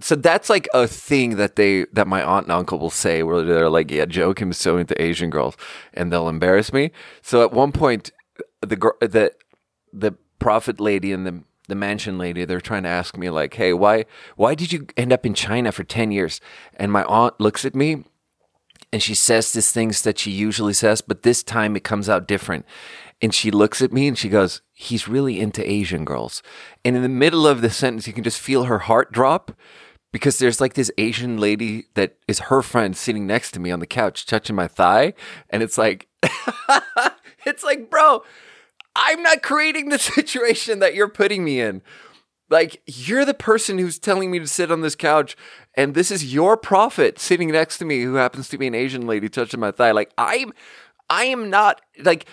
so that's like a thing that they that my aunt and uncle will say where they're like, "Yeah, Joe Joachim's so into Asian girls," and they'll embarrass me. So at one point, the girl, the the prophet lady and the the mansion lady, they're trying to ask me like, "Hey, why why did you end up in China for ten years?" And my aunt looks at me, and she says these things that she usually says, but this time it comes out different. And she looks at me and she goes, He's really into Asian girls. And in the middle of the sentence, you can just feel her heart drop because there's like this Asian lady that is her friend sitting next to me on the couch touching my thigh. And it's like, it's like, bro, I'm not creating the situation that you're putting me in. Like, you're the person who's telling me to sit on this couch, and this is your prophet sitting next to me who happens to be an Asian lady touching my thigh. Like, I'm, I am not, like,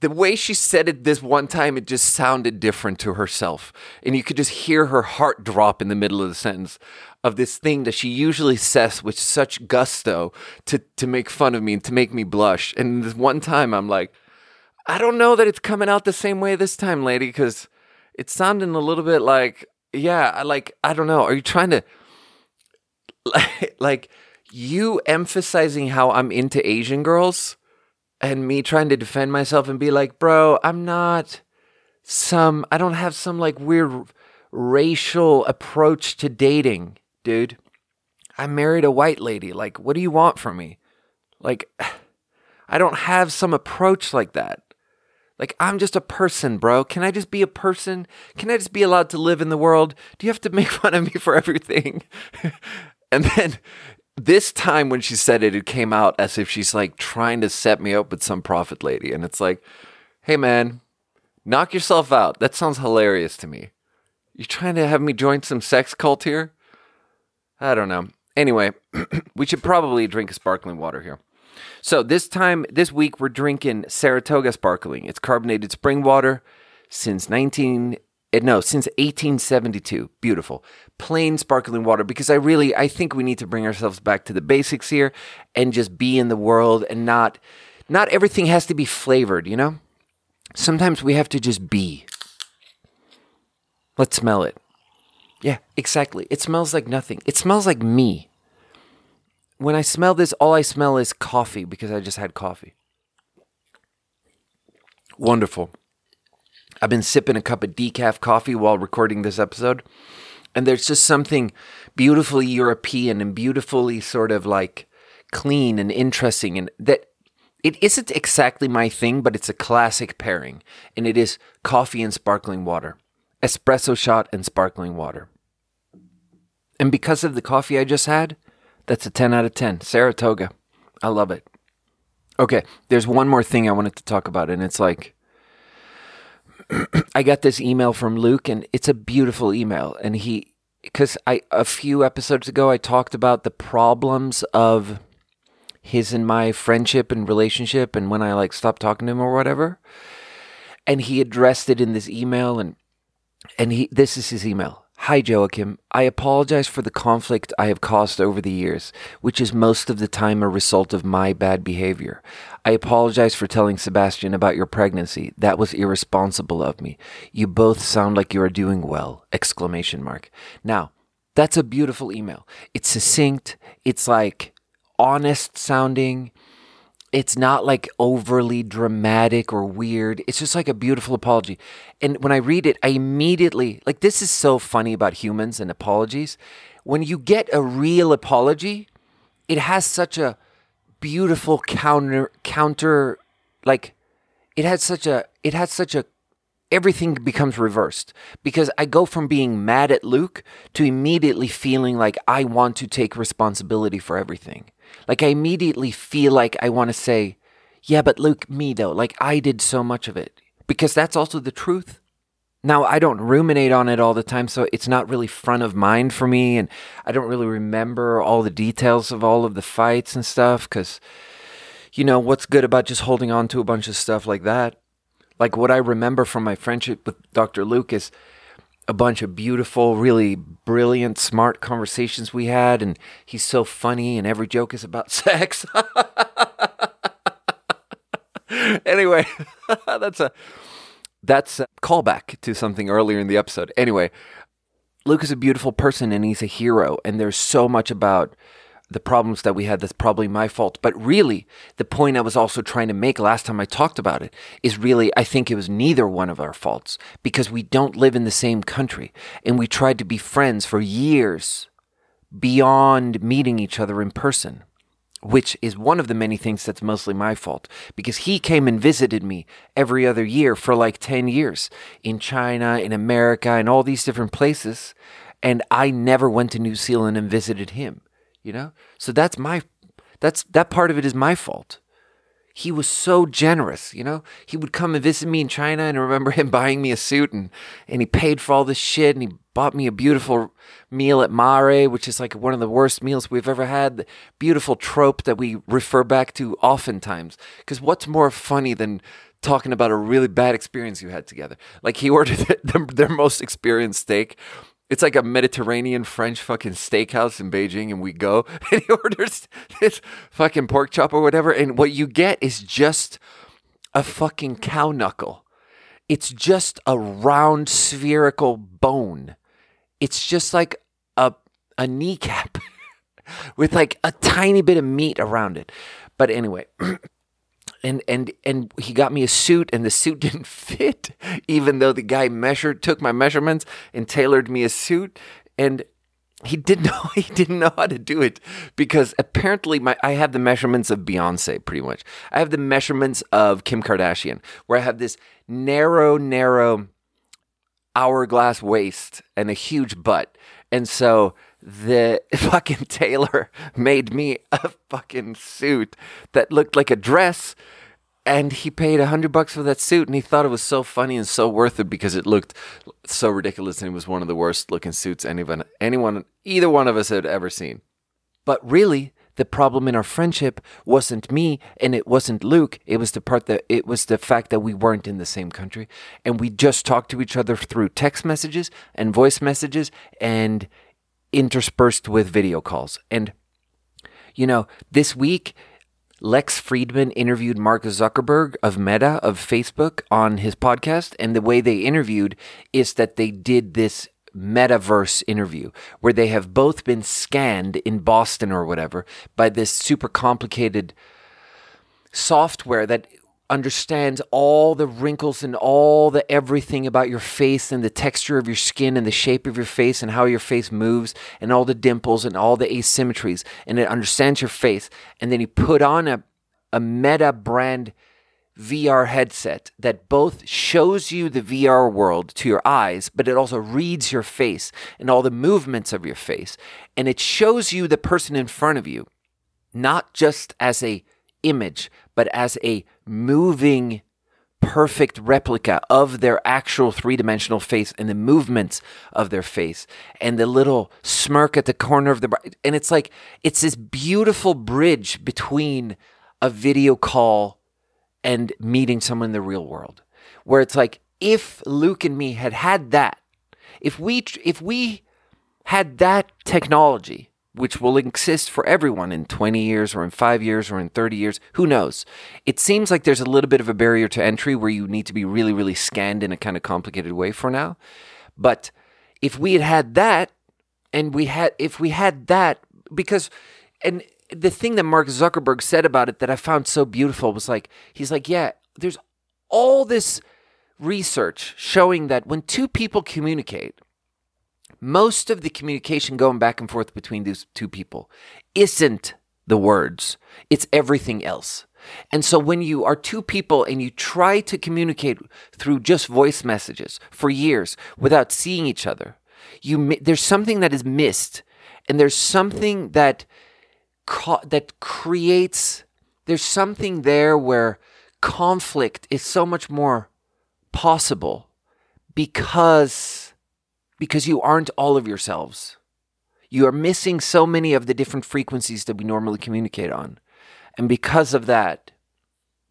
the way she said it this one time, it just sounded different to herself. And you could just hear her heart drop in the middle of the sentence of this thing that she usually says with such gusto to, to make fun of me and to make me blush. And this one time, I'm like, I don't know that it's coming out the same way this time, lady, because it's sounding a little bit like, yeah, like, I don't know. Are you trying to, like, like you emphasizing how I'm into Asian girls? and me trying to defend myself and be like, bro, I'm not some, I don't have some like weird racial approach to dating, dude. I married a white lady. Like, what do you want from me? Like, I don't have some approach like that. Like, I'm just a person, bro. Can I just be a person? Can I just be allowed to live in the world? Do you have to make fun of me for everything? and then this time when she said it, it came out as if she's like trying to set me up with some prophet lady. And it's like, hey man, knock yourself out. That sounds hilarious to me. You're trying to have me join some sex cult here? I don't know. Anyway, we should probably drink a sparkling water here. So this time, this week, we're drinking Saratoga Sparkling. It's carbonated spring water since 19 Eh, no, since 1872. Beautiful. Plain sparkling water because I really I think we need to bring ourselves back to the basics here and just be in the world and not not everything has to be flavored, you know? Sometimes we have to just be. Let's smell it. Yeah, exactly. It smells like nothing. It smells like me. When I smell this, all I smell is coffee because I just had coffee. Wonderful. I've been sipping a cup of decaf coffee while recording this episode. And there's just something beautifully European and beautifully sort of like clean and interesting and that it isn't exactly my thing, but it's a classic pairing. And it is coffee and sparkling water. Espresso shot and sparkling water. And because of the coffee I just had, that's a 10 out of 10. Saratoga. I love it. Okay, there's one more thing I wanted to talk about, and it's like I got this email from Luke, and it's a beautiful email. And he, because I a few episodes ago I talked about the problems of his and my friendship and relationship, and when I like stopped talking to him or whatever. And he addressed it in this email, and and he this is his email. Hi, Joachim. I apologize for the conflict I have caused over the years, which is most of the time a result of my bad behavior. I apologize for telling Sebastian about your pregnancy. That was irresponsible of me. You both sound like you are doing well! Exclamation mark. Now, that's a beautiful email. It's succinct. It's like honest sounding it's not like overly dramatic or weird. It's just like a beautiful apology. And when I read it, I immediately like this is so funny about humans and apologies. When you get a real apology, it has such a beautiful counter counter like it has such a it has such a everything becomes reversed because I go from being mad at Luke to immediately feeling like I want to take responsibility for everything. Like I immediately feel like I want to say, yeah, but Luke, me though, like I did so much of it because that's also the truth. Now, I don't ruminate on it all the time, so it's not really front of mind for me. And I don't really remember all the details of all of the fights and stuff because, you know, what's good about just holding on to a bunch of stuff like that? Like what I remember from my friendship with Dr. Luke is a bunch of beautiful, really brilliant, smart conversations we had, and he's so funny, and every joke is about sex. anyway, that's a that's a callback to something earlier in the episode. Anyway, Luke is a beautiful person, and he's a hero, and there's so much about the problems that we had that's probably my fault. But really, the point I was also trying to make last time I talked about it is really, I think it was neither one of our faults because we don't live in the same country and we tried to be friends for years beyond meeting each other in person. Which is one of the many things that's mostly my fault because he came and visited me every other year for like 10 years in China, in America, in all these different places. And I never went to New Zealand and visited him you know? So that's my that's that part of it is my fault. He was so generous, you know? He would come and visit me in China and I remember him buying me a suit and and he paid for all this shit and he bought me a beautiful meal at Mare, which is like one of the worst meals we've ever had. The beautiful trope that we refer back to oftentimes. Because what's more funny than talking about a really bad experience you had together? Like he ordered the, their most experienced steak it's like a Mediterranean French fucking steakhouse in Beijing, and we go and he orders this fucking pork chop or whatever, and what you get is just a fucking cow knuckle. It's just a round spherical bone. It's just like a a kneecap with like a tiny bit of meat around it. But anyway, and and and he got me a suit and the suit didn't fit even though the guy measured took my measurements and tailored me a suit and he didn't know he didn't know how to do it because apparently my I have the measurements of Beyonce pretty much. I have the measurements of Kim Kardashian where I have this narrow narrow hourglass waist and a huge butt. And so the fucking tailor made me a fucking suit that looked like a dress and he paid a hundred bucks for that suit and he thought it was so funny and so worth it because it looked so ridiculous and it was one of the worst looking suits anyone anyone either one of us had ever seen but really the problem in our friendship wasn't me and it wasn't Luke. It was the part that it was the fact that we weren't in the same country and we just talked to each other through text messages and voice messages and interspersed with video calls. And, you know, this week, Lex Fridman interviewed Mark Zuckerberg of Meta of Facebook on his podcast, and the way they interviewed is that they did this metaverse interview where they have both been scanned in Boston or whatever by this super complicated software that understands all the wrinkles and all the everything about your face and the texture of your skin and the shape of your face and how your face moves and all the dimples and all the asymmetries and it understands your face and then you put on a a meta brand VR headset that both shows you the VR world to your eyes, but it also reads your face and all the movements of your face. And it shows you the person in front of you, not just as a image, but as a moving perfect replica of their actual three-dimensional face and the movements of their face and the little smirk at the corner of the and it's like it's this beautiful bridge between a video call and meeting someone in the real world where it's like if Luke and me had had that if we if we had that technology which will exist for everyone in 20 years or in 5 years or in 30 years. Who knows? It seems like there's a little bit of a barrier to entry where you need to be really really scanned in a kind of complicated way for now. But if we had had that and we had if we had that because and the thing that Mark Zuckerberg said about it that I found so beautiful was like he's like yeah there's all this research showing that when two people communicate most of the communication going back and forth between these two people isn't the words, it's everything else. And so when you are two people and you try to communicate through just voice messages for years without seeing each other, you there's something that is missed and there's something that that creates there's something there where conflict is so much more possible because because you aren't all of yourselves. You are missing so many of the different frequencies that we normally communicate on. And because of that,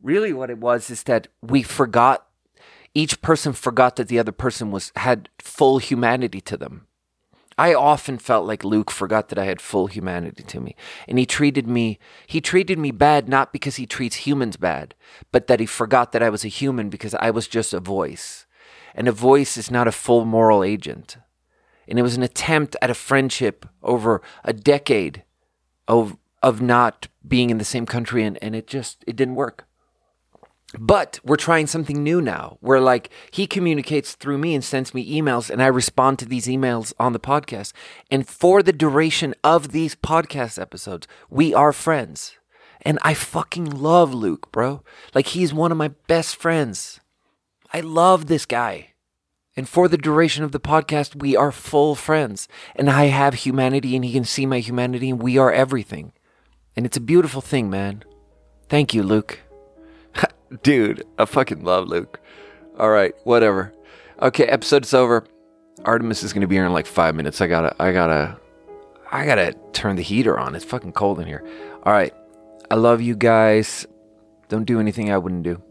really what it was is that we forgot each person forgot that the other person was had full humanity to them. I often felt like Luke forgot that I had full humanity to me. And he treated me he treated me bad not because he treats humans bad, but that he forgot that I was a human because I was just a voice and a voice is not a full moral agent. And it was an attempt at a friendship over a decade of of not being in the same country and, and it just it didn't work. But we're trying something new now where like he communicates through me and sends me emails and I respond to these emails on the podcast. And for the duration of these podcast episodes, we are friends. And I fucking love Luke, bro. Like he's one of my best friends. I love this guy. And for the duration of the podcast, we are full friends. And I have humanity, and he can see my humanity, and we are everything. And it's a beautiful thing, man. Thank you, Luke. Dude, I fucking love Luke. All right, whatever. Okay, episode's over. Artemis is gonna be here in like five minutes. I gotta, I gotta, I gotta turn the heater on. It's fucking cold in here. All right, I love you guys. Don't do anything I wouldn't do.